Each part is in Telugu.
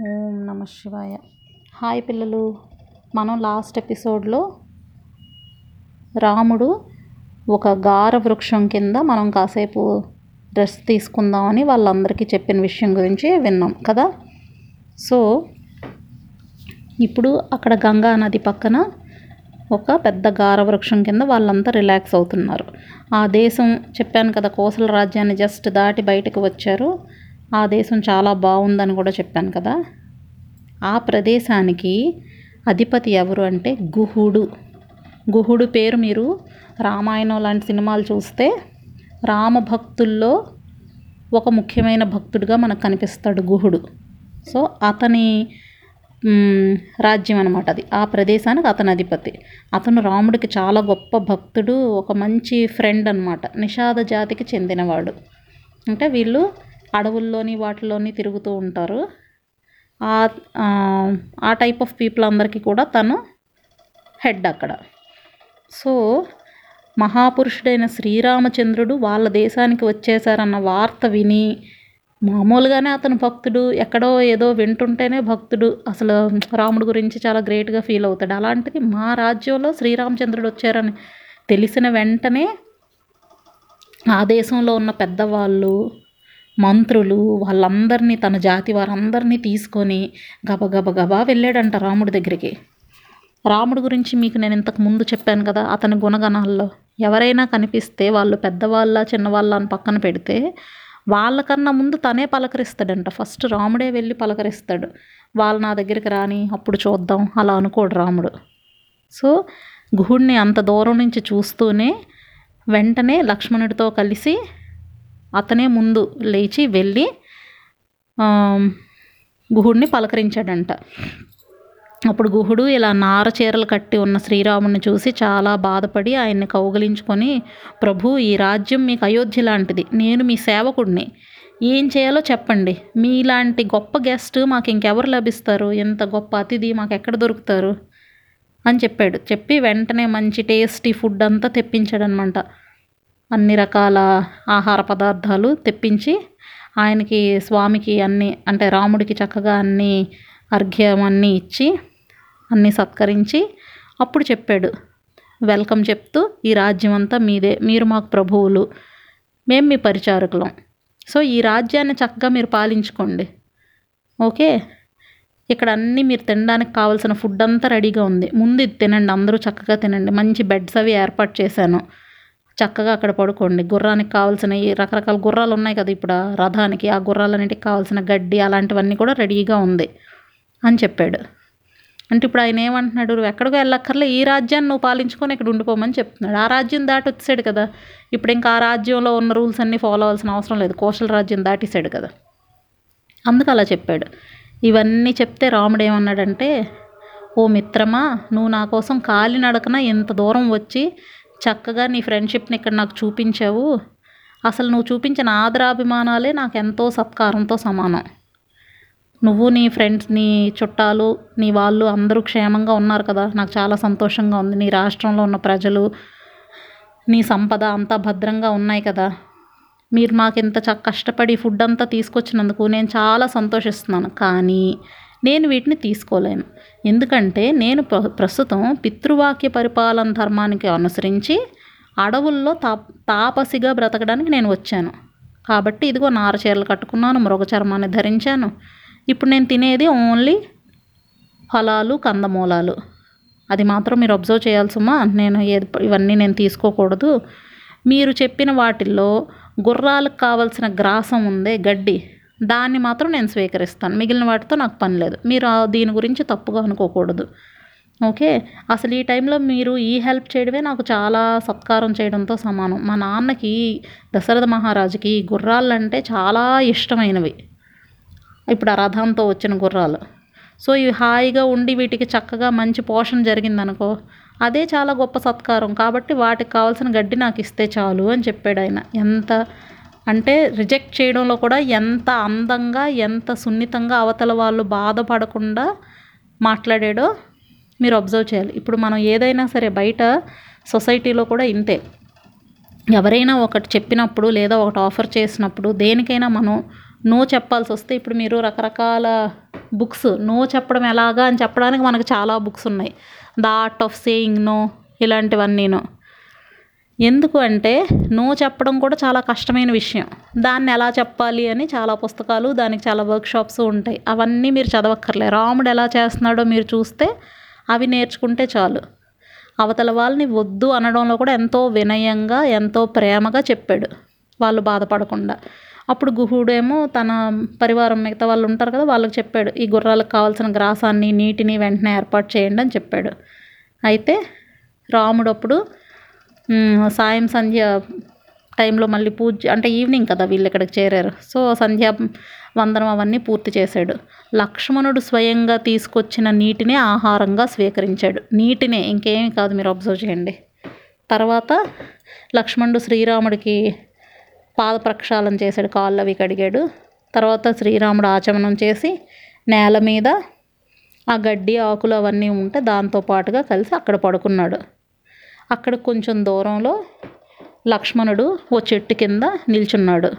ఓం నమ శివాయ. హాయ్ పిల్లలు. మనం లాస్ట్ ఎపిసోడ్లో రాముడు ఒక గార వృక్షం కింద మనం కాసేపు రెస్ట్ తీసుకుందామని వాళ్ళందరికీ చెప్పిన విషయం గురించి విన్నాం కదా? సో ఇప్పుడు అక్కడ గంగా నది పక్కన ఒక పెద్ద గార వృక్షం కింద వాళ్ళంతా రిలాక్స్ అవుతున్నారు. ఆ దేశం చెప్పాను కదా కోసల రాజ్యాన్ని జస్ట్ దాటి బయటకు వచ్చారు. ఆ దేశం చాలా బాగుందని కూడా చెప్పాను కదా. ఆ ప్రదేశానికి అధిపతి ఎవరు అంటే గుహుడు. గుహుడు పేరు మీరు రామాయణం లాంటి సినిమాలు చూస్తే రామ భక్తుల్లో ఒక ముఖ్యమైన భక్తుడిగా మనకు కనిపిస్తాడు గుహుడు. సో అతని రాజ్యం అనమాట అది. ఆ ప్రదేశానికి అతను అధిపతి. అతను రాముడికి చాలా గొప్ప భక్తుడు ఒక మంచి ఫ్రెండ్ అనమాట నిషాద జాతికి చెందినవాడు. అంటే వీళ్ళు అడవుల్లోని వాటిలోని తిరుగుతూ ఉంటారు. ఆ ఆ, టైప్ ఆఫ్ పీపుల్ అందరికీ కూడా తను హెడ్ అక్కడ. సో మహాపురుషుడైన శ్రీరామచంద్రుడు వాళ్ళ దేశానికి వచ్చేశారన్న వార్త విని మామూలుగానే అతను భక్తుడు ఎక్కడో ఏదో వింటుంటేనే భక్తుడు. అసలు రాముడు గురించి చాలా గ్రేట్గా ఫీల్ అవుతాడు. అలాంటిది మా రాజ్యంలో శ్రీరామచంద్రుడు వచ్చారని తెలిసిన వెంటనే ఆ దేశంలో ఉన్న పెద్దవాళ్ళు మంత్రులు వాళ్ళందరినీ తన జాతి వారందరినీ తీసుకొని గబగబ గబా వెళ్ళాడంట రాముడి దగ్గరికి. రాముడి గురించి మీకు నేను ఇంతకు ముందు చెప్పాను కదా అతని గుణగణాల్లో ఎవరైనా కనిపిస్తే వాళ్ళు పెద్దవాళ్ళ చిన్నవాళ్ళ అని పక్కన పెడితే వాళ్ళకన్నా ముందు తనే పలకరిస్తాడంట. ఫస్ట్ రాముడే వెళ్ళి పలకరిస్తాడు. వాళ్ళు నా దగ్గరికి రాని అప్పుడు చూద్దాం అలా అనుకోడు రాముడు. సో గుహుడిని అంత దూరం నుంచి చూస్తూనే వెంటనే లక్ష్మణుడితో కలిసి అతనే ముందు లేచి వెళ్ళి గుహుడిని పలకరించాడంట. అప్పుడు గుహుడు ఇలా నార చీరలు కట్టి ఉన్న శ్రీరాముడిని చూసి చాలా బాధపడి ఆయన్ని కౌగిలించుకొని ప్రభు ఈ రాజ్యం మీకు అయోధ్య లాంటిది. నేను మీ సేవకుడిని. ఏం చేయాలో చెప్పండి. మీలాంటి గొప్ప గెస్ట్ మాకు ఇంకెవరు లభిస్తారు? ఎంత గొప్ప అతిథి మాకు ఎక్కడ దొరుకుతారు? అని చెప్పాడు. చెప్పి వెంటనే మంచి టేస్టీ ఫుడ్ అంతా తెప్పించాడనమాట. అన్ని రకాల ఆహార పదార్థాలు తెప్పించి ఆయనకి స్వామికి అన్ని అంటే రాముడికి చక్కగా అన్ని అర్ఘ్యం అన్నీ ఇచ్చి అన్నీ సత్కరించి అప్పుడు చెప్పాడు. వెల్కమ్ చెప్తూ ఈ రాజ్యం అంతా మీదే మీరు మాకు ప్రభువులు. మేము మీ పరిచారకులం. సో ఈ రాజ్యాన్ని చక్కగా మీరు పాలించుకోండి. ఓకే? ఇక్కడ అన్నీ మీరు తినడానికి కావాల్సిన ఫుడ్ అంతా రెడీగా ఉంది. ముందు ఇది తినండి అందరూ చక్కగా తినండి. మంచి బెడ్స్ అవి ఏర్పాటు చేశాను. చక్కగా అక్కడ పడుకోండి. గుర్రానికి కావాల్సిన ఈ రకరకాల గుర్రాలు ఉన్నాయి కదా ఇప్పుడు రథానికి ఆ గుర్రాలన్నిటికి కావాల్సిన గడ్డి అలాంటివన్నీ కూడా రెడీగా ఉంది అని చెప్పాడు. అంటే ఇప్పుడు ఆయన ఏమంటున్నాడు నువ్వు ఎక్కడికో వెళ్ళక్కర్లే ఈ రాజ్యాన్ని నువ్వు పాలించుకొని ఇక్కడ ఉండిపోమని చెప్తున్నాడు. ఆ రాజ్యం దాటి వచ్చాడు కదా. ఇప్పుడు ఇంకా ఆ రాజ్యంలో ఉన్న రూల్స్ అన్నీ ఫాలో అవ్వాల్సిన అవసరం లేదు. కోశల రాజ్యం దాటేశాడు కదా. అందుకు అలా చెప్పాడు. ఇవన్నీ చెప్తే రాముడు ఏమన్నాడంటే ఓ మిత్రమా నువ్వు నా కోసం కాలినడకన ఇంత దూరం వచ్చి చక్కగా నీ ఫ్రెండ్షిప్ని ఇక్కడ నాకు చూపించావు. అసలు నువ్వు చూపించిన ఆదరాభిమానాలే నాకు ఎంతో సత్కారంతో సమానం. నువ్వు నీ ఫ్రెండ్స్ నీ చుట్టాలు నీ వాళ్ళు అందరూ క్షేమంగా ఉన్నారు కదా. నాకు చాలా సంతోషంగా ఉంది. నీ రాష్ట్రంలో ఉన్న ప్రజలు నీ సంపద అంతా భద్రంగా ఉన్నాయి కదా. మీరు మాకు ఇంత చ కష్టపడి ఫుడ్ అంతా తీసుకొచ్చినందుకు నేను చాలా సంతోషిస్తున్నాను. కానీ నేను వీటిని తీసుకోలేను. ఎందుకంటే నేను ప్ర- ప్రస్తుతం పితృవాక్య పరిపాలన ధర్మానికి అనుసరించి అడవుల్లో తా తాపసిగా బ్రతకడానికి నేను వచ్చాను. కాబట్టి ఇదిగో నార చీరలు కట్టుకున్నాను మృగ చర్మాన్ని ధరించాను. ఇప్పుడు నేను తినేది ఓన్లీ ఫలాలు కందమూలాలు. అది మాత్రం మీరు అబ్జర్వ్ చేయాల్సమ్మా నేను ఏది ఇవన్నీ నేను తీసుకోకూడదు. మీరు చెప్పిన వాటిల్లో గుర్రాలకు కావలసిన గ్రాసం ఉందే గడ్డి. దాన్ని మాత్రం నేను స్వీకరిస్తాను. మిగిలిన వాటితో నాకు పని లేదు. మీరు దీని గురించి తప్పుగా అనుకోకూడదు. ఓకే? అసలు ఈ టైంలో మీరు ఈ హెల్ప్ చేయడమే నాకు చాలా సత్కారం చేయడంతో సమానం. మా నాన్నకి దశరథ మహారాజుకి గుర్రాలంటే చాలా ఇష్టమైనవి. ఇప్పుడు ఆ రథంతో వచ్చిన గుర్రాలు. సో ఇవి హాయిగా ఉండి వీటికి చక్కగా మంచి పోషణ జరిగిందనుకో అదే చాలా గొప్ప సత్కారం. కాబట్టి వాటికి కావాల్సిన గడ్డి నాకు ఇస్తే చాలు అని చెప్పాడు ఆయన. ఎంత అంటే రిజెక్ట్ చేయడంలో కూడా ఎంత అందంగా ఎంత సున్నితంగా అవతల వాళ్ళు బాధపడకుండా మాట్లాడాడో మీరు అబ్జర్వ్ చేయాలి. ఇప్పుడు మనం ఏదైనా సరే బయట సొసైటీలో కూడా ఇంతే. ఎవరైనా ఒకటి చెప్పినప్పుడు లేదా ఒకటి ఆఫర్ చేసినప్పుడు దేనికైనా మనం నో చెప్పాల్సి వస్తే ఇప్పుడు మీరు రకరకాల బుక్స్ నో చెప్పడం ఎలాగా అని చెప్పడానికి మనకు చాలా బుక్స్ ఉన్నాయి. The art of saying no ఇలాంటివన్నీను. ఎందుకు అంటే నో చెప్పడం కూడా చాలా కష్టమైన విషయం. దాన్ని ఎలా చెప్పాలి అని చాలా పుస్తకాలు దానికి చాలా వర్క్షాప్స్ ఉంటాయి. అవన్నీ మీరు చదవక్కర్లే. రాముడు ఎలా చేస్తున్నాడో మీరు చూస్తే అవి నేర్చుకుంటే చాలు. అవతల వాళ్ళని వద్దు అనడంలో కూడా ఎంతో వినయంగా ఎంతో ప్రేమగా చెప్పాడు వాళ్ళు బాధపడకుండా. అప్పుడు గుహుడేమో తన పరివారం మిగతా వాళ్ళు ఉంటారు కదా వాళ్ళకి చెప్పాడు ఈ గుర్రాలకు కావాల్సిన గ్రాసాన్ని నీటిని వెంటనే ఏర్పాటు చేయండి అని చెప్పాడు. అయితే రాముడు అప్పుడు సాయం సంధ్య టైంలో మళ్ళీ పూజ అంటే ఈవినింగ్ కదా వీళ్ళు ఇక్కడికి చేరారు. సో సంధ్యా వందనం అవన్నీ పూర్తి చేశాడు. లక్ష్మణుడు స్వయంగా తీసుకొచ్చిన నీటినే ఆహారంగా స్వీకరించాడు. నీటినే ఇంకేమీ కాదు మీరు అబ్జర్వ్ చేయండి. తర్వాత లక్ష్మణుడు శ్రీరాముడికి పాద ప్రక్షాళన చేశాడు కాళ్ళు అవి కడిగాడు. తర్వాత శ్రీరాముడు ఆచమనం చేసి నేల మీద ఆ గడ్డి ఆకులు అవన్నీ ఉంటే దాంతో పాటుగా కలిసి అక్కడ పడుకున్నాడు. అక్కడ కొంచెం దూరంలో లక్ష్మణుడు ఓ చెట్టు కింద నిల్చున్నాడు.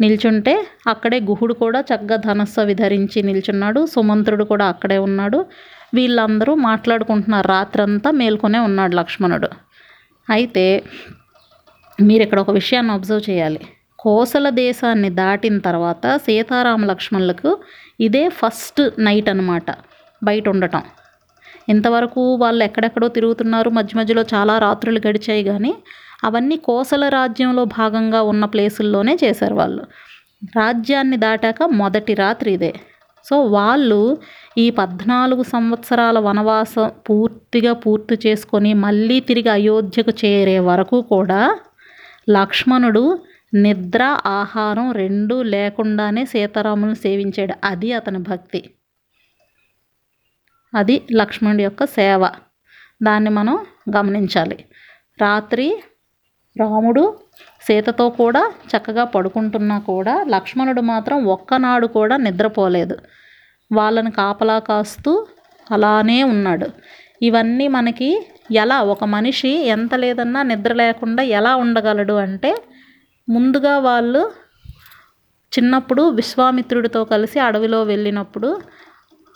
నిల్చుంటే అక్కడే గుహుడు కూడా చక్కగా ధనస్సు అవి ధరించి నిల్చున్నాడు. సుమంత్రుడు కూడా అక్కడే ఉన్నాడు. వీళ్ళందరూ మాట్లాడుకుంటున్నారు రాత్రంతా మేల్కొనే ఉన్నాడు లక్ష్మణుడు. అయితే మీరు ఇక్కడ ఒక విషయాన్ని అబ్జర్వ్ చేయాలి. కోసల దేశాన్ని దాటిన తర్వాత సీతారామ లక్ష్మణులకు ఇదే ఫస్ట్ నైట్ అన్నమాట. బయట ఉండటం. ఇంతవరకు వాళ్ళు ఎక్కడెక్కడో తిరుగుతున్నారు. మధ్య మధ్యలో చాలా రాత్రులు గడిచాయి కానీ అవన్నీ కోసల రాజ్యంలో భాగంగా ఉన్న ప్లేసుల్లోనే చేశారు వాళ్ళు. రాజ్యాన్ని దాటాక మొదటి రాత్రి ఇదే. సో వాళ్ళు ఈ పద్నాలుగు సంవత్సరాల వనవాసం పూర్తిగా పూర్తి చేసుకొని మళ్ళీ తిరిగి అయోధ్యకు చేరే వరకు కూడా లక్ష్మణుడు నిద్ర ఆహారం రెండూ లేకుండానే సీతారాములను సేవించాడు. అది అతని భక్తి. అది లక్ష్మణుడి యొక్క సేవ. దాన్ని మనం గమనించాలి. రాత్రి రాముడు సీతతో కూడా చక్కగా పడుకుంటున్నా కూడా లక్ష్మణుడు మాత్రం ఒక్కనాడు కూడా నిద్రపోలేదు. వాళ్ళని కాపలా కాస్తూ అలానే ఉన్నాడు. ఇవన్నీ మనకి ఎలా ఒక మనిషి ఎంత లేదన్నా నిద్ర లేకుండా ఎలా ఉండగలడు అంటే ముందుగా వాళ్ళు చిన్నప్పుడు విశ్వామిత్రుడితో కలిసి అడవిలో వెళ్ళినప్పుడు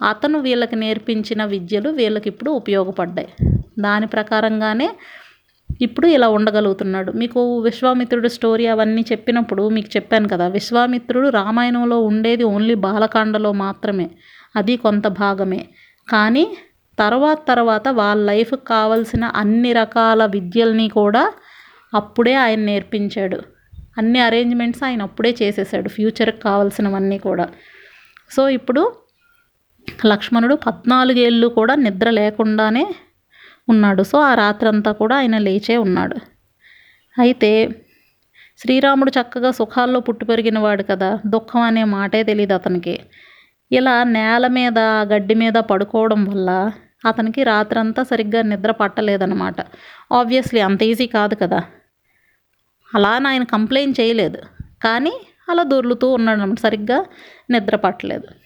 అతను వీళ్ళకి నేర్పించిన విద్యలు వీళ్ళకి ఇప్పుడు ఉపయోగపడ్డాయి. దాని ప్రకారంగానే ఇప్పుడు ఇలా ఉండగలుగుతున్నాడు. మీకు విశ్వామిత్రుడు స్టోరీ అవన్నీ చెప్పినప్పుడు మీకు చెప్పాను కదా విశ్వామిత్రుడు రామాయణంలో ఉండేది ఓన్లీ బాలకాండలో మాత్రమే అది కొంత భాగమే. కానీ తర్వాత తర్వాత వాళ్ళ లైఫ్కి కావలసిన అన్ని రకాల విద్యల్ని కూడా అప్పుడే ఆయన నేర్పించాడు. అన్ని అరేంజ్మెంట్స్ ఆయన అప్పుడే చేసేసాడు ఫ్యూచర్కి కావాల్సినవన్నీ కూడా. సో ఇప్పుడు లక్ష్మణుడు పద్నాలుగేళ్ళు కూడా నిద్ర లేకుండానే ఉన్నాడు. సో ఆ రాత్రంతా కూడా ఆయన లేచే ఉన్నాడు. అయితే శ్రీరాముడు చక్కగా సుఖాల్లో పుట్టి పెరిగినవాడు కదా దుఃఖం అనే మాటే తెలియదు అతనికి. ఇలా నేల మీద గడ్డి మీద పడుకోవడం వల్ల అతనికి రాత్రంతా సరిగ్గా నిద్ర పట్టలేదన్నమాట. ఆబ్వియస్లీ అంత ఈజీ కాదు కదా. అలా ఆయన కంప్లైంట్ చేయలేదు. కానీ అలా దొర్లుతూ ఉన్నాడు అన్నమాట సరిగ్గా నిద్ర పట్టలేదు.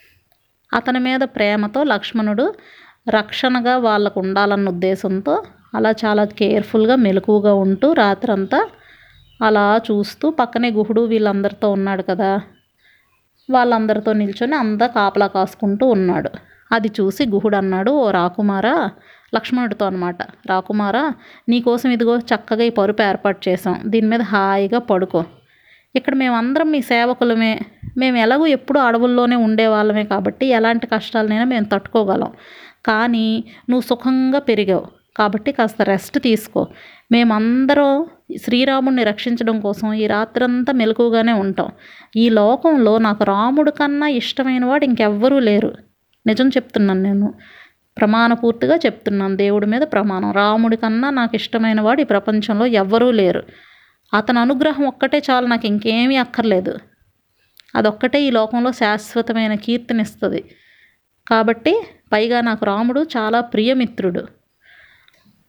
అతని మీద ప్రేమతో లక్ష్మణుడు రక్షణగా వాళ్ళకు ఉండాలన్న ఉద్దేశంతో అలా చాలా కేర్ఫుల్గా మెలకువగా ఉంటూ రాత్రంతా అలా చూస్తూ పక్కనే గుహుడు వీళ్ళందరితో ఉన్నాడు కదా. వాళ్ళందరితో నిల్చొని అంతా కాపలా కాసుకుంటూ ఉన్నాడు. అది చూసి గుహుడు అన్నాడు ఓ రాకుమారా లక్ష్మణుడితో అనమాట రాకుమారా నీకోసం ఇదిగో చక్కగా ఈ పరుపు ఏర్పాటు చేసాం దీని మీద హాయిగా పడుకో. ఇక్కడ మేమందరం మీ సేవకులమే. మేము ఎలాగో ఎప్పుడూ అడవుల్లోనే ఉండేవాళ్ళమే కాబట్టి ఎలాంటి కష్టాలనైనా మేము తట్టుకోగలం. కానీ నువ్వు సుఖంగా పెరిగావు కాబట్టి కాస్త రెస్ట్ తీసుకో. మేమందరం శ్రీరాముడిని రక్షించడం కోసం ఈ రాత్రంతా మెలకుగానే ఉంటాం. ఈ లోకంలో నాకు రాముడు కన్నా ఇష్టమైన వాడు ఇంకెవ్వరూ లేరు. నిజం చెప్తున్నాను నేను. ప్రమాణపూర్తిగా చెప్తున్నాను. దేవుడి మీద ప్రమాణం. రాముడి కన్నా నాకు ఇష్టమైన వాడు ఈ ప్రపంచంలో ఎవ్వరూ లేరు. అతని అనుగ్రహం ఒక్కటే చాలు నాకు ఇంకేమీ అక్కర్లేదు. అదొక్కటే ఈ లోకంలో శాశ్వతమైన కీర్తినిస్తుంది. కాబట్టి పైగా నాకు రాముడు చాలా ప్రియమిత్రుడు.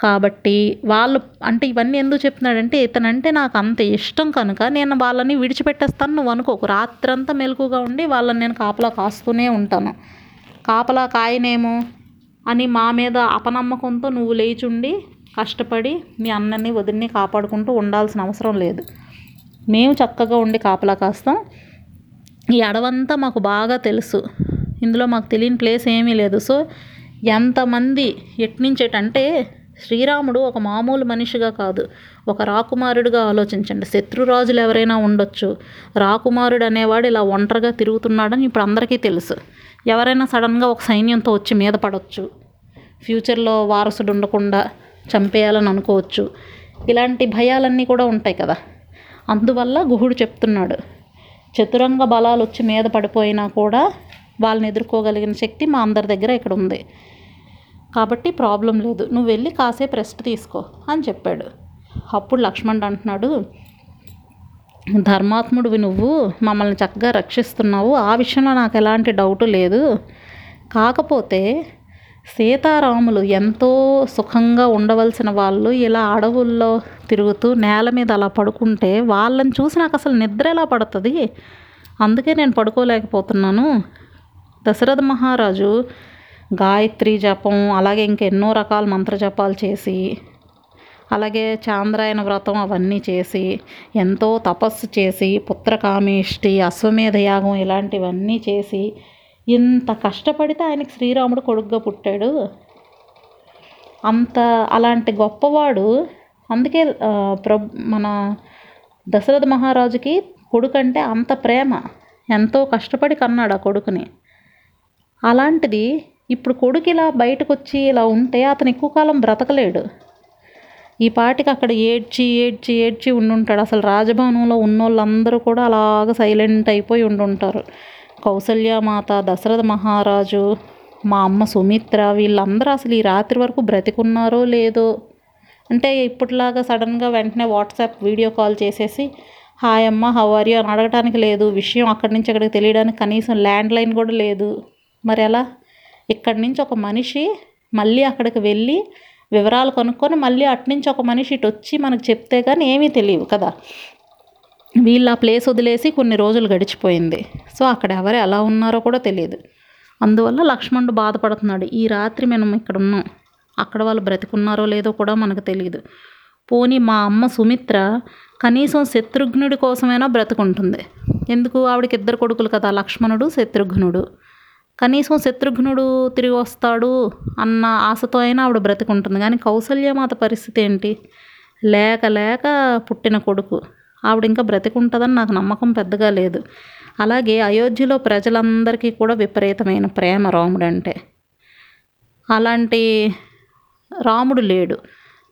కాబట్టి వాళ్ళు అంటే ఇవన్నీ ఎందుకు చెప్తున్నాడంటే ఇతనంటే నాకు అంత ఇష్టం కనుక నేను వాళ్ళని విడిచిపెట్టేస్తాను నువ్వు అనుకోకు. రాత్రంతా మెలకుగా ఉండి వాళ్ళని నేను కాపలా కాస్తూనే ఉంటాను. కాపలా కాయనేమో అని మా మీద అపనమ్మకంతో నువ్వు లేచుండి కష్టపడి మీ అన్నని వదిన్ని కాపాడుకుంటూ ఉండాల్సిన అవసరం లేదు. మేము చక్కగా ఉండి కాపలా కాస్తాం. ఈ అడవంతా మాకు బాగా తెలుసు. ఇందులో మాకు తెలియని ప్లేస్ ఏమీ లేదు. సో ఎంతమంది ఎట్నించేటంటే శ్రీరాముడు ఒక మామూలు మనిషిగా కాదు. ఒక రాకుమారుడిగా ఆలోచించండి. శత్రురాజులు ఎవరైనా ఉండొచ్చు. రాకుమారుడు అనేవాడు ఇలా ఒంటరిగా తిరుగుతున్నాడని ఇప్పుడు అందరికీ తెలుసు. ఎవరైనా సడన్గా ఒక సైన్యంతో వచ్చి మీద పడవచ్చు ఫ్యూచర్లో వారసుడు ఉండకుండా చంపేయాలని అనుకోవచ్చు. ఇలాంటి భయాలన్నీ కూడా ఉంటాయి కదా. అందువల్ల గుహుడు చెప్తున్నాడు. చతురంగ బలాలు వచ్చి మీద పడిపోయినా కూడా వాళ్ళని ఎదుర్కోగలిగిన శక్తి మా అందరి దగ్గర ఇక్కడ ఉంది. కాబట్టి ప్రాబ్లం లేదు. నువ్వు వెళ్ళి కాసేపు రెస్ట్ తీసుకో అని చెప్పాడు. అప్పుడు లక్ష్మణుడు అంటున్నాడు ధర్మాత్ముడివి నువ్వు మమ్మల్ని చక్కగా రక్షిస్తున్నావు. ఆ విషయంలో నాకు ఎలాంటి డౌట్ లేదు. కాకపోతే సీతారాములు ఎంతో సుఖంగా ఉండవలసిన వాళ్ళు ఇలా అడవుల్లో తిరుగుతూ నేల మీద అలా పడుకుంటే వాళ్ళని చూసి నాకు అసలు నిద్ర ఎలా పడుతుంది? అందుకే నేను పడుకోలేకపోతున్నాను. దశరథ మహారాజు గాయత్రి జపం అలాగే ఇంకెన్నో రకాల మంత్ర జపాలు చేసి అలాగే చాంద్రాయణ వ్రతం అవన్నీ చేసి ఎంతో తపస్సు చేసి పుత్రకామేష్టి అశ్వమేధ యాగం ఇలాంటివన్నీ చేసి ఇంత కష్టపడితే ఆయనకి శ్రీరాముడు కొడుకుగా పుట్టాడు. అంత అలాంటి గొప్పవాడు. అందుకే ప్ర మన దశరథ మహారాజుకి కొడుకంటే అంత ప్రేమ. ఎంతో కష్టపడి కన్నాడు ఆ కొడుకుని. అలాంటిది ఇప్పుడు కొడుకు ఇలా బయటకు వచ్చి ఇలా ఉంటే అతను ఎక్కువ కాలం బ్రతకలేడు. ఈ పాటికి అక్కడ ఏడ్చి ఏడ్చి ఏడ్చి ఉండుంటాడు. అసలు రాజభవనంలో ఉన్నోళ్ళందరూ కూడా అలాగ సైలెంట్ అయిపోయి ఉండుంటారు. కౌసల్యమాత దశరథ మహారాజు మా అమ్మ సుమిత్ర వీళ్ళందరూ అసలు ఈ రాత్రి వరకు బ్రతికున్నారో లేదో. అంటే ఇప్పటిలాగా సడన్గా వెంటనే వాట్సాప్ వీడియో కాల్ చేసేసి హాయ్ అమ్మ హౌ ఆర్ యూ? అని అడగటానికి లేదు. విషయం అక్కడి నుంచి అక్కడికి తెలియడానికి కనీసం ల్యాండ్ లైన్ కూడా లేదు. మరి ఎలా? ఇక్కడి నుంచి ఒక మనిషి మళ్ళీ అక్కడికి వెళ్ళి వివరాలు కనుక్కొని మళ్ళీ అట్నుంచి ఒక మనిషి ఇటు వచ్చి మనకు చెప్తే కానీ ఏమీ తెలియవు కదా. వీళ్ళు ఆ ప్లేస్ వదిలేసి కొన్ని రోజులు గడిచిపోయింది. సో అక్కడ ఎవరు ఎలా ఉన్నారో కూడా తెలియదు. అందువల్ల లక్ష్మణుడు బాధపడుతున్నాడు. ఈ రాత్రి మనం ఇక్కడ ఉన్నాం. అక్కడ వాళ్ళు బ్రతికున్నారో లేదో కూడా మనకు తెలియదు. పోనీ మా అమ్మ సుమిత్ర కనీసం శత్రుఘ్నుడి కోసమైనా బ్రతుకుంటుంది. ఎందుకు? ఆవిడకి ఇద్దరు కొడుకులు కదా. లక్ష్మణుడు శత్రుఘ్నుడు. కనీసం శత్రుఘ్నుడు తిరిగి వస్తాడు అన్న ఆశతో అయినా ఆవిడ బ్రతికుంటుంది. కానీ కౌసల్యమాత పరిస్థితి ఏంటి? లేక లేక పుట్టిన కొడుకు. ఆవిడ ఇంకా బ్రతికుంటుందని నాకు నమ్మకం పెద్దగా లేదు. అలాగే అయోధ్యలో ప్రజలందరికీ కూడా విపరీతమైన ప్రేమ రాముడు అంటే అలాంటి రాముడు లేడు.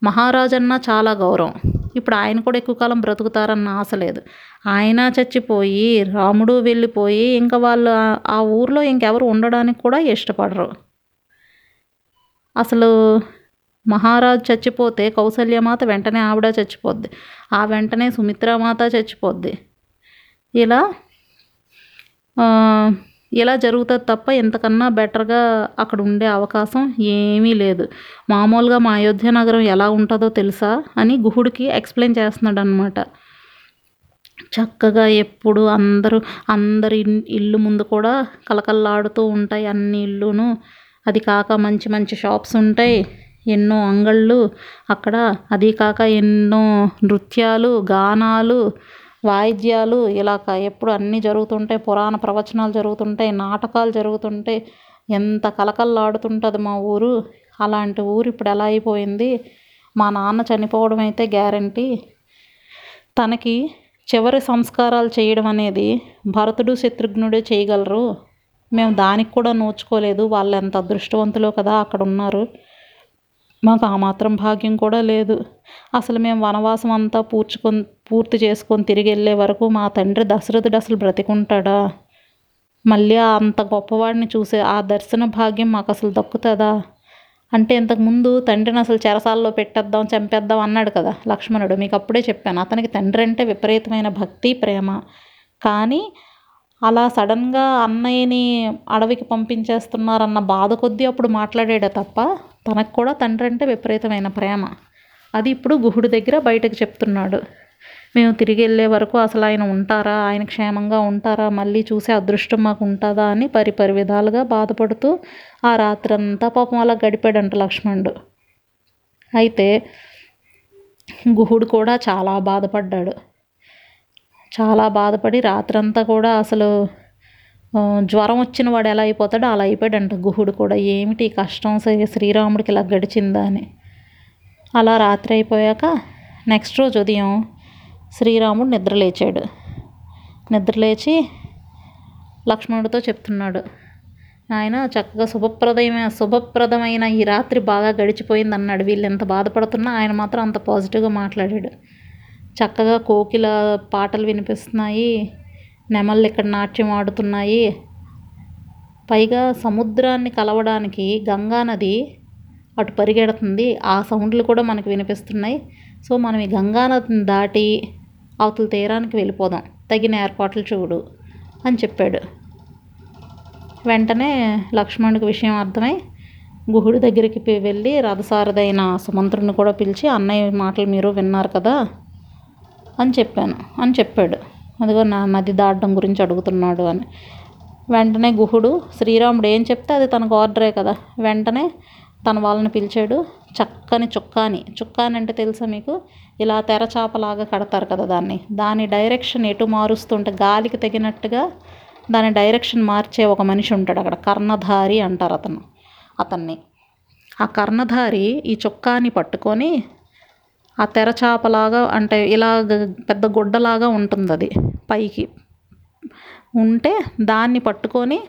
మహారాజన్న చాలా గౌరవం. ఇప్పుడు ఆయన కూడా ఎక్కువ కాలం బ్రతుకుతారన్న ఆశ లేదు. ఆయన చచ్చిపోయి రాముడు వెళ్ళిపోయి ఇంకా వాళ్ళు ఆ ఊర్లో ఇంకెవరు ఉండడానికి కూడా ఇష్టపడరు. అసలు మహారాజు చచ్చిపోతే కౌసల్యమాత వెంటనే ఆవిడ చచ్చిపోద్ది. ఆ వెంటనే సుమిత్రామాత చచ్చిపోద్ది. ఇలా ఇలా జరుగుతుంది తప్ప ఇంతకన్నా బెటర్గా అక్కడ ఉండే అవకాశం ఏమీ లేదు. మామూలుగా మా అయోధ్య నగరం ఎలా ఉంటుందో తెలుసా? అని గుహుడికి ఎక్స్ప్లెయిన్ చేస్తున్నాడు అనమాట చక్కగా ఎప్పుడు అందరూ అందరి ఇల్లు ముందు కూడా కలకల్లాడుతూ ఉంటాయి అన్ని ఇల్లును. అది కాక మంచి మంచి షాప్స్ ఉంటాయి. ఎన్నో అంగళ్ళు అక్కడ. అది కాక ఎన్నో నృత్యాలు గానాలు వాయిద్యాలు ఇలాగ ఎప్పుడు అన్నీ జరుగుతుంటాయి పురాణ ప్రవచనాలు జరుగుతుంటాయి నాటకాలు జరుగుతుంటాయి ఎంత కలకల్లాడుతుంటుంది మా ఊరు. అలాంటి ఊరు ఇప్పుడు ఎలా అయిపోయింది? మా నాన్న చనిపోవడం అయితే గ్యారంటీ. తనకి చివరి సంస్కారాలు చేయడం అనేది భరతుడు శత్రుఘ్నుడే చేయగలరు. మేము దానికి కూడా నోచుకోలేదు. వాళ్ళు ఎంత అదృష్టవంతులో కదా అక్కడ ఉన్నారు. మాకు ఆ మాత్రం భాగ్యం కూడా లేదు. అసలు మేము వనవాసం అంతా పూడ్చుకొని పూర్తి చేసుకొని తిరిగి వెళ్ళే వరకు మా తండ్రి దశరథుడు అసలు బ్రతికుంటాడా? మళ్ళీ అంత గొప్పవాడిని చూసే ఆ దర్శన భాగ్యం మాకు అసలు దక్కుతుందా? అంటే ఇంతకుముందు తండ్రిని అసలు చెరసాల్లో పెట్టేద్దాం చంపేద్దాం అన్నాడు కదా లక్ష్మణుడు. మీకు అప్పుడే చెప్పాను అతనికి తండ్రి అంటే విపరీతమైన భక్తి ప్రేమ. కానీ అలా సడన్గా అన్నయ్యని అడవికి పంపించేస్తున్నారన్న బాధ కొద్దీ అప్పుడు మాట్లాడాడే తప్ప తనకు కూడా తండ్రి అంటే విపరీతమైన ప్రేమ. అది ఇప్పుడు గుహుడి దగ్గర బయటకు చెప్తున్నాడు. మేము తిరిగి వెళ్ళే వరకు అసలు ఆయన ఉంటారా? ఆయన క్షేమంగా ఉంటారా? మళ్ళీ చూసే అదృష్టం మాకు ఉంటుందా అని పరిపరి విధాలుగా బాధపడుతూ ఆ రాత్రంతా పాపం అలా గడిపాడంట లక్ష్మణుడు. అయితే గుహుడు కూడా చాలా బాధపడ్డాడు. చాలా బాధపడి రాత్రంతా కూడా అసలు జ్వరం వచ్చిన వాడు ఎలా అయిపోతాడో అలా అయిపోయాడంట. గుహుడు కూడా ఏమిటి కష్టం? శ్రీరాముడికి ఇలా గడిచిందా? అని. అలా రాత్రి అయిపోయాక నెక్స్ట్ రోజు ఉదయం శ్రీరాముడు నిద్రలేచాడు నిద్రలేచి లక్ష్మణుడితో చెప్తున్నాడు ఆయన చక్కగా శుభప్రదమైన శుభప్రదమైన ఈ రాత్రి బాగా గడిచిపోయింది అన్నాడు వీళ్ళు ఎంత బాధపడుతున్నా ఆయన మాత్రం అంత పాజిటివ్గా మాట్లాడాడు. చక్కగా కోకిల పాటలు వినిపిస్తున్నాయి. నెమళ్ళు ఇక్కడ నాట్యం ఆడుతున్నాయి. పైగా సముద్రాన్ని కలవడానికి గంగా నది అటు పరిగెడుతుంది. ఆ సౌండ్లు కూడా మనకు వినిపిస్తున్నాయి. సో మనం ఈ గంగా నదిని దాటి అవతల తీరానికి వెళ్ళిపోదాం. తగిన ఏర్పాట్లు చూడు అని చెప్పాడు. వెంటనే లక్ష్మణుడికి విషయం అర్థమై గుహుడి దగ్గరికి వెళ్ళి రథసారథైన సుమంత్రుని కూడా పిలిచి అన్నయ్య మాటలు మీరు విన్నారు కదా అని చెప్పాను. అని చెప్పాడు. అదిగో నా నది దాటడం గురించి అడుగుతున్నాడు అని. వెంటనే గుహుడు శ్రీరాముడు ఏం చెప్తే అది తనకు ఆర్డరే కదా. వెంటనే తన వాళ్ళని పిలిచాడు చక్కని చుక్కాని. చుక్కాని అంటే తెలుసా మీకు? ఇలా తెరచాపలాగా కడతారు కదా దాన్ని. దాని డైరెక్షన్ ఎటు మారుస్తుంటే గాలికి తగినట్టుగా దాని డైరెక్షన్ మార్చే ఒక మనిషి ఉంటాడు అక్కడ కర్ణధారి అంటారు అతను అతన్ని. ఆ కర్ణధారి ఈ చొక్కాని పట్టుకొని ఆ తెరచాపలాగా అంటే ఇలా పెద్ద గుడ్డలాగా ఉంటుంది అది పైకి ఉంటే దాన్ని పట్టుకొని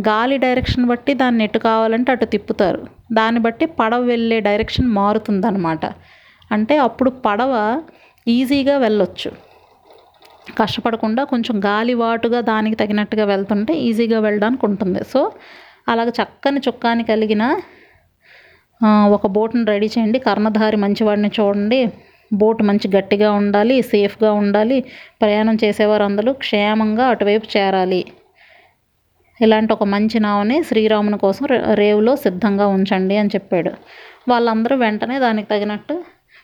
గాలి డైరెక్షన్ బట్టి దాన్ని ఎటు కావాలంటే అటు తిప్పుతారు. దాన్ని బట్టి పడవ వెళ్ళే డైరెక్షన్ మారుతుందన్నమాట. అంటే అప్పుడు పడవ ఈజీగా వెళ్ళొచ్చు. కష్టపడకుండా కొంచెం గాలివాటుగా దానికి తగినట్టుగా వెళ్తుంటే ఈజీగా వెళ్ళడానికి ఉంటుంది. సో అలాగ చక్కని చుక్కాని కలిగిన ఒక బోట్ని రెడీ చేయండి. కర్ణధారి మంచివాడిని చూడండి. బోట్ మంచి గట్టిగా ఉండాలి సేఫ్గా ఉండాలి. ప్రయాణం చేసేవారు అందరూ క్షేమంగా అటువైపు చేరాలి. ఇలాంటి ఒక మంచి నావని శ్రీరాముని కోసం రేవులో సిద్ధంగా ఉంచండి అని చెప్పాడు. వాళ్ళందరూ వెంటనే దానికి తగినట్టు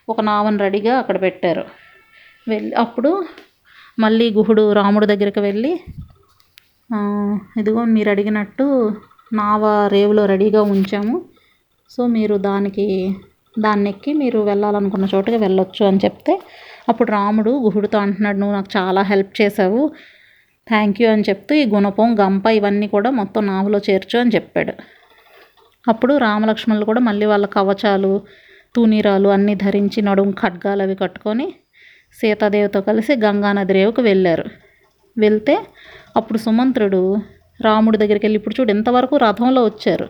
ఒక నావని రెడీగా అక్కడ పెట్టారు. వెళ్ళి అప్పుడు మళ్ళీ గుహుడు రాముడి దగ్గరికి వెళ్ళి ఇదిగో మీరు అడిగినట్టు నావ రేవులో రెడీగా ఉంచాము. సో మీరు దానికి దాన్ని ఎక్కి మీరు వెళ్ళాలనుకున్న చోటుకి వెళ్ళొచ్చు అని చెప్తే అప్పుడు రాముడు గుహుడితో అంటున్నాడు నువ్వు నాకు చాలా హెల్ప్ చేసావు. థ్యాంక్ యూ అని చెప్తూ ఈ గుణపం గంప ఇవన్నీ కూడా మొత్తం నావులో చేర్చు అని చెప్పాడు. అప్పుడు రామలక్ష్మణులు కూడా మళ్ళీ వాళ్ళ కవచాలు తూనీరాలు అన్నీ ధరించి నడుము ఖడ్గాలు అవి కట్టుకొని సీతాదేవితో కలిసి గంగానది రేవుకు వెళ్ళారు. వెళ్తే అప్పుడు సుమంత్రుడు రాముడి దగ్గరికి వెళ్ళి ఇప్పుడు చూడు ఇంతవరకు రథంలో వచ్చారు.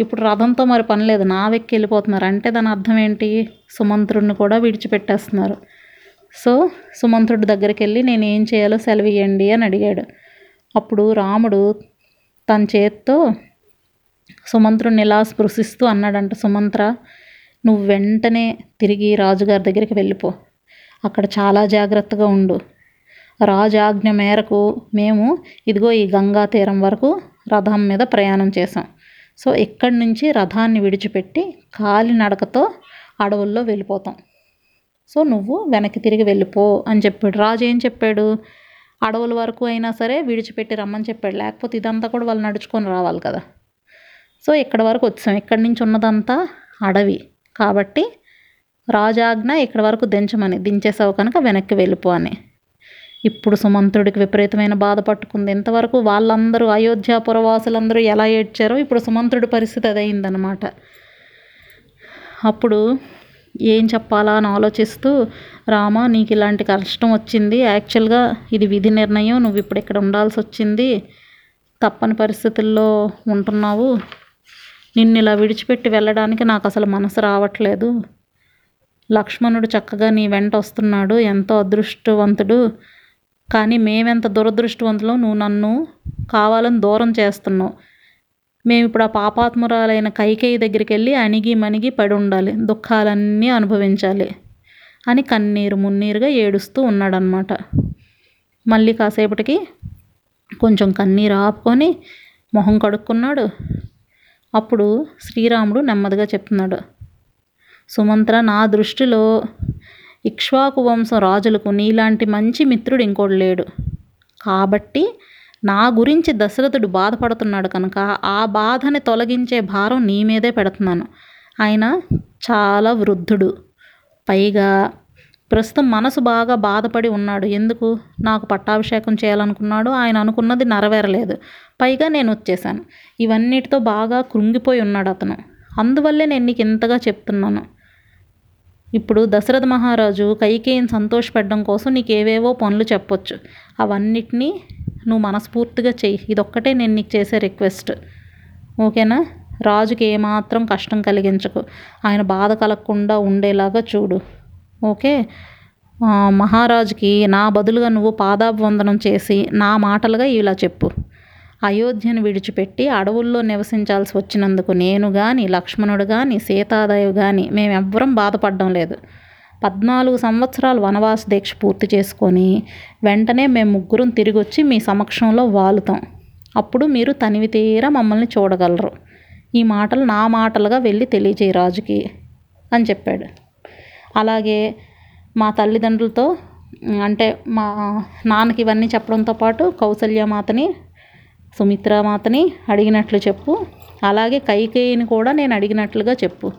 ఇప్పుడు రథంతో మరి పని లేదు. నావెక్కి వెళ్ళిపోతున్నారు. అంటే దాని అర్థం ఏంటి? సుమంత్రుడిని కూడా విడిచిపెట్టేస్తున్నారు. సో సుమంత్రుడి దగ్గరికి వెళ్ళి నేను ఏం చేయాలో సెలవు ఇవ్వండి అని అడిగాడు. అప్పుడు రాముడు తన చేత్తో సుమంత్రుడిని ఇలా స్పృశిస్తూ అన్నాడంట సుమంత్ర నువ్వు వెంటనే తిరిగి రాజుగారి దగ్గరికి వెళ్ళిపో. అక్కడ చాలా జాగ్రత్తగా ఉండు. రాజు ఆజ్ఞ మేరకు మేము ఇదిగో ఈ గంగా తీరం వరకు రథం మీద ప్రయాణం చేసాం సో ఇక్కడి నుంచి రథాన్ని విడిచిపెట్టి కాలినడకతో అడవుల్లో వెళ్ళిపోతాం. సో నువ్వు వెనక్కి తిరిగి వెళ్ళిపో అని చెప్పాడు. రాజు ఏం చెప్పాడు? అడవుల వరకు అయినా సరే విడిచిపెట్టి రమ్మని చెప్పాడు. లేకపోతే ఇదంతా కూడా వాళ్ళు నడుచుకొని రావాలి కదా. సో ఇక్కడ వరకు వచ్చాం. ఇక్కడి నుంచి ఉన్నదంతా అడవి. కాబట్టి రాజాజ్ఞ ఇక్కడ వరకు దించమని దించేసావు కనుక వెనక్కి వెళ్ళిపో అని. ఇప్పుడు సుమంత్రుడికి విపరీతమైన బాధ పట్టుకుంది. ఇంతవరకు వాళ్ళందరూ అయోధ్య పురవాసులందరూ ఎలా ఏడ్చారో ఇప్పుడు సుమంత్రుడి పరిస్థితి అదైందనమాట అప్పుడు ఏం చెప్పాలా అని ఆలోచిస్తూ రామ నీకు ఇలాంటి కష్టం వచ్చింది. యాక్చువల్గా ఇది విధి నిర్ణయం. నువ్వు ఇప్పుడు ఇక్కడ ఉండాల్సి వచ్చింది. తప్పని పరిస్థితుల్లో ఉంటున్నావు. నిన్ను ఇలా విడిచిపెట్టి వెళ్ళడానికి నాకు అసలు మనసు రావట్లేదు. లక్ష్మణుడు చక్కగా నీ వెంట వస్తున్నాడు. ఎంతో అదృష్టవంతుడు. కానీ మేమెంత దురదృష్టవంతులో నువ్వు నన్ను కావాలని దూరం చేస్తున్నావు. మేము ఇప్పుడు ఆ పాపాత్మురాలైన కైకేయి దగ్గరికి వెళ్ళి అణిగి మణిగి పడి ఉండాలి దుఃఖాలన్నీ అనుభవించాలి అని కన్నీరు మున్నీరుగా ఏడుస్తూ ఉన్నాడనమాట మళ్ళీ కాసేపటికి కొంచెం కన్నీరు ఆపుకొని మొహం కడుక్కున్నాడు. అప్పుడు శ్రీరాముడు నెమ్మదిగా చెప్తున్నాడు సుమంత్ర నా దృష్టిలో ఇక్ష్వాకు వంశం రాజులకు నీలాంటి మంచి మిత్రుడు ఇంకోడు లేడు. కాబట్టి నా గురించి దశరథుడు బాధపడుతున్నాడు కనుక ఆ బాధని తొలగించే భారం నీ మీదే పెడుతున్నాను. ఆయన చాలా వృద్ధుడు. పైగా ప్రస్తుతం మనసు బాగా బాధపడి ఉన్నాడు. ఎందుకు? నాకు పట్టాభిషేకం చేయాలనుకున్నాడు. ఆయన అనుకున్నది నెరవేరలేదు. పైగా నేను వచ్చేసాను ఇవన్నిటితో బాగా కృంగిపోయి ఉన్నాడు అతను. అందువల్లే నేను నీకు ఇంతగా చెప్తున్నాను. ఇప్పుడు దశరథ మహారాజు కైకేయిని సంతోషపెట్టడం కోసం నీకు ఏవేవో పనులు చెప్పొచ్చు. అవన్నిటినీ నువ్వు మనస్ఫూర్తిగా చెయ్యి. ఇదొక్కటే నేను నీకు చేసే రిక్వెస్ట్. ఓకేనా? రాజుకి ఏమాత్రం కష్టం కలిగించకు. ఆయన బాధ కలగకుండా ఉండేలాగా చూడు. ఓకే? మహారాజుకి నా బదులుగా నువ్వు పాదాభివందనం చేసి నా మాటలుగా ఇలా చెప్పు. అయోధ్యను విడిచిపెట్టి అడవుల్లో నివసించాల్సి వచ్చినందుకు నేను కానీ లక్ష్మణుడు కానీ సీతాదేవి కానీ మేమెవ్వరం బాధపడడం లేదు. పద్నాలుగు సంవత్సరాలు వనవాస దీక్ష పూర్తి చేసుకొని వెంటనే మేము ముగ్గురం తిరిగి వచ్చి మీ సమక్షంలో వాలుతాం. అప్పుడు మీరు తనివి తీరా మమ్మల్ని చూడగలరు. ఈ మాటలు నా మాటలుగా వెళ్ళి తెలియజేయి రాజుకి అని చెప్పాడు. అలాగే మా తల్లిదండ్రులతో అంటే మా నాన్నకి ఇవన్నీ చెప్పడంతో పాటు కౌసల్యమాతని సుమిత్రామాతని అడిగినట్లు చెప్పు. అలాగే కైకేయిని కూడా నేను అడిగినట్లుగా చెప్పు.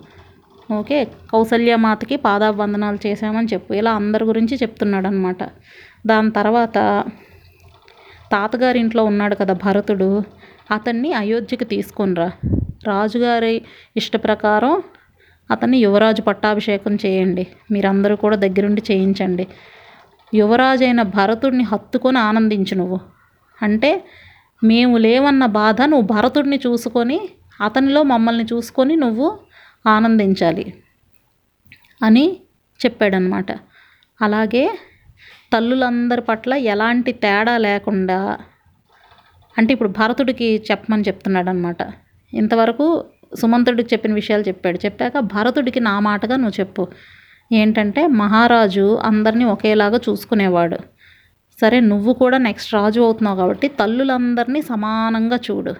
ఓకే? కౌసల్యమాతకి పాదాబంధనాలు చేశామని చెప్పు. ఇలా అందరి గురించి చెప్తున్నాడు అనమాట దాని తర్వాత తాతగారి ఇంట్లో ఉన్నాడు కదా భరతుడు. అతన్ని అయోధ్యకి తీసుకొనిరా రాజుగారి ఇష్ట ప్రకారం అతన్ని యువరాజు పట్టాభిషేకం చేయండి. మీరందరూ కూడా దగ్గరుండి చేయించండి. యువరాజైన భరతుడిని హత్తుకొని ఆనందించు నువ్వు. అంటే మేము లేవన్న బాధ నువ్వు భరతుడిని చూసుకొని అతనిలో మమ్మల్ని చూసుకొని నువ్వు ఆనందించాలి అని చెప్పాడనమాట అలాగే తల్లులందరి పట్ల ఎలాంటి తేడా లేకుండా అంటే ఇప్పుడు భరతుడికి చెప్పమని చెప్తున్నాడు అనమాట ఇంతవరకు సుమంతుడికి చెప్పిన విషయాలు చెప్పాడు. చెప్పాక భరతుడికి నా మాటగా నువ్వు చెప్పు. ఏంటంటే మహారాజు అందరినీ ఒకేలాగా చూసుకునేవాడు. సరే నువ్వు కూడా నెక్స్ట్ రాజు అవుతున్నావు కాబట్టి తల్లులందరినీ సమానంగా చూడు.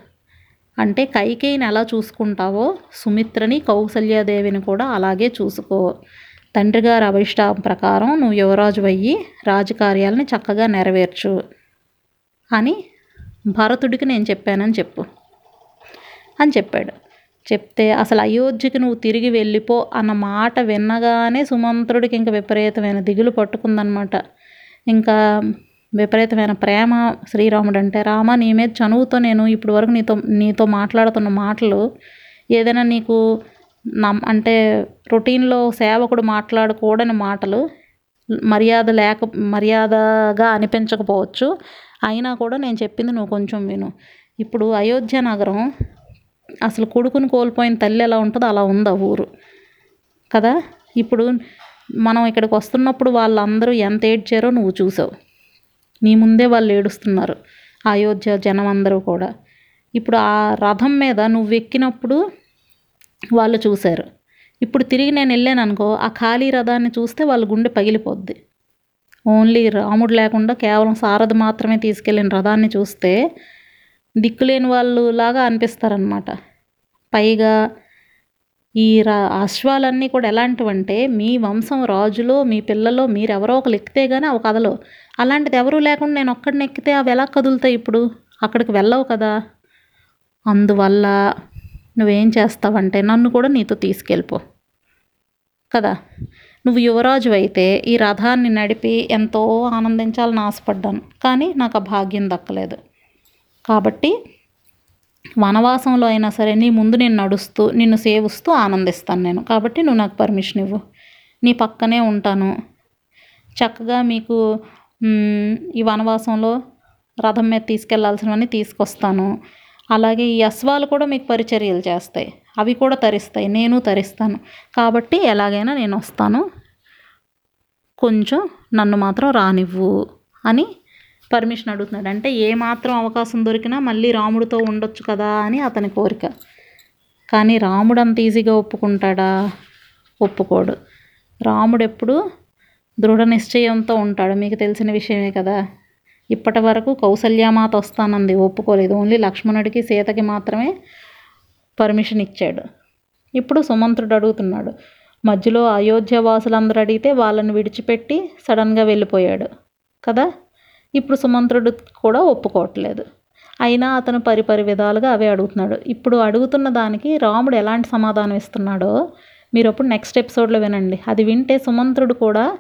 అంటే కైకేయిని ఎలా చూసుకుంటావో సుమిత్రని కౌసల్యాదేవిని కూడా అలాగే చూసుకో. తండ్రి గారి అభిష్టం ప్రకారం నువ్వు యువరాజు అయ్యి రాజకార్యాలని చక్కగా నెరవేర్చు అని భరతుడికి నేను చెప్పానని చెప్పు అని చెప్పాడు. చెప్తే అసలు అయోధ్యకి నువ్వు తిరిగి వెళ్ళిపో అన్న మాట విన్నగానే సుమంత్రుడికి ఇంక విపరీతమైన దిగులు పట్టుకుందనమాట. ఇంకా విపరీతమైన ప్రేమ శ్రీరాముడు అంటే రామ నీ మీద చనువుతో నేను ఇప్పుడు వరకు నీతో నీతో మాట్లాడుతున్న మాటలు ఏదైనా నీకు నమ్ అంటే రొటీన్లో సేవకుడు మాట్లాడకూడని మాటలు మర్యాద లేక మర్యాదగా అనిపించకపోవచ్చు. అయినా కూడా నేను చెప్పింది నువ్వు కొంచెం విను. ఇప్పుడు అయోధ్య నగరం అసలు కొడుకుని కోల్పోయిన తల్లి ఎలా ఉంటుందో అలా ఉంది ఆ ఊరు. కదా? ఇప్పుడు మనం ఇక్కడికి వస్తున్నప్పుడు వాళ్ళందరూ ఎంత ఏడ్చారో నువ్వు చూసావు. నీ ముందే వాళ్ళు ఏడుస్తున్నారు. అయోధ్య జనం అందరూ కూడా. ఇప్పుడు ఆ రథం మీద నువ్వు ఎక్కినప్పుడు వాళ్ళు చూశారు. ఇప్పుడు తిరిగి నేను వెళ్ళాను అనుకో ఆ ఖాళీ రథాన్ని చూస్తే వాళ్ళ గుండె పగిలిపోద్ది. ఓన్లీ రాముడు లేకుండా కేవలం సారథి మాత్రమే తీసుకెళ్ళిన రథాన్ని చూస్తే దిక్కులేని వాళ్ళు లాగా అనిపిస్తారనమాట పైగా ఈ రా అశ్వాలన్నీ కూడా ఎలాంటివంటే మీ వంశం రాజులో మీ పిల్లలో మీరెవరో ఒకరు ఎక్కితే కానీ అవి కథలో అలాంటిది ఎవరూ లేకుండా నేను ఒక్కడిని ఎక్కితే అవి ఎలా కదులుతాయి ఇప్పుడు? అక్కడికి వెళ్ళవు కదా. అందువల్ల నువ్వేం చేస్తావంటే నన్ను కూడా నీతో తీసుకెళ్ళిపో. కదా. నువ్వు యువరాజు అయితే ఈ రథాన్ని నడిపి ఎంతో ఆనందించాలని ఆశపడ్డాను. కానీ నాకు ఆ భాగ్యం దక్కలేదు. కాబట్టి వనవాసంలో అయినా సరే నీ ముందు నేను నడుస్తూ నిన్ను సేవిస్తూ ఆనందిస్తాను నేను. కాబట్టి నువ్వు నాకు పర్మిషన్ ఇవ్వు. నీ పక్కనే ఉంటాను. చక్కగా మీకు ఈ వనవాసంలో రథం మీద తీసుకెళ్ళాల్సినవన్నీ తీసుకొస్తాను. అలాగే ఈ అశ్వాలు కూడా మీకు పరిచర్యలు చేస్తాయి. అవి కూడా తరిస్తాయి. నేను తరిస్తాను. కాబట్టి ఎలాగైనా నేను వస్తాను. కొంచెం నన్ను మాత్రం రానివ్వు అని పర్మిషన్ అడుగుతున్నాడు. అంటే ఏ మాత్రం అవకాశం దొరికినా మళ్ళీ రాముడితో ఉండొచ్చు కదా అని అతని కోరిక. కానీ రాముడు అంత ఈజీగా ఒప్పుకుంటాడా? ఒప్పుకోడు. రాముడు ఎప్పుడు దృఢ నిశ్చయంతో ఉంటాడు. మీకు తెలిసిన విషయమే కదా. ఇప్పటి వరకు కౌసల్యామాత వస్తానంది. ఒప్పుకోలేదు. ఓన్లీ లక్ష్మణుడికి సీతకి మాత్రమే పర్మిషన్ ఇచ్చాడు. ఇప్పుడు సుమంత్రుడు అడుగుతున్నాడు. మధ్యలో అయోధ్య వాసులందరూ అడిగితే వాళ్ళని విడిచిపెట్టి సడన్గా వెళ్ళిపోయాడు. కదా? ఇప్పుడు సుమంత్రుడు కూడా ఒప్పుకోవట్లేదు. అయినా అతను పరిపరి విధాలుగా అవే అడుగుతున్నాడు. ఇప్పుడు అడుగుతున్న దానికి రాముడు ఎలాంటి సమాధానం ఇస్తున్నాడో మీరు అప్పుడు నెక్స్ట్ ఎపిసోడ్లో వినండి. అది వింటే సుమంత్రుడు కూడా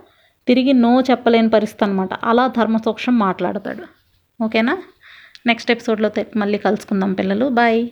తిరిగి నో చెప్పలేని పరిస్థితి అనమాట అలా ధర్మసూక్ష్మం మాట్లాడతాడు. ఓకేనా? నెక్స్ట్ ఎపిసోడ్లో మళ్ళీ కలుసుకుందాం పిల్లలు. బాయ్.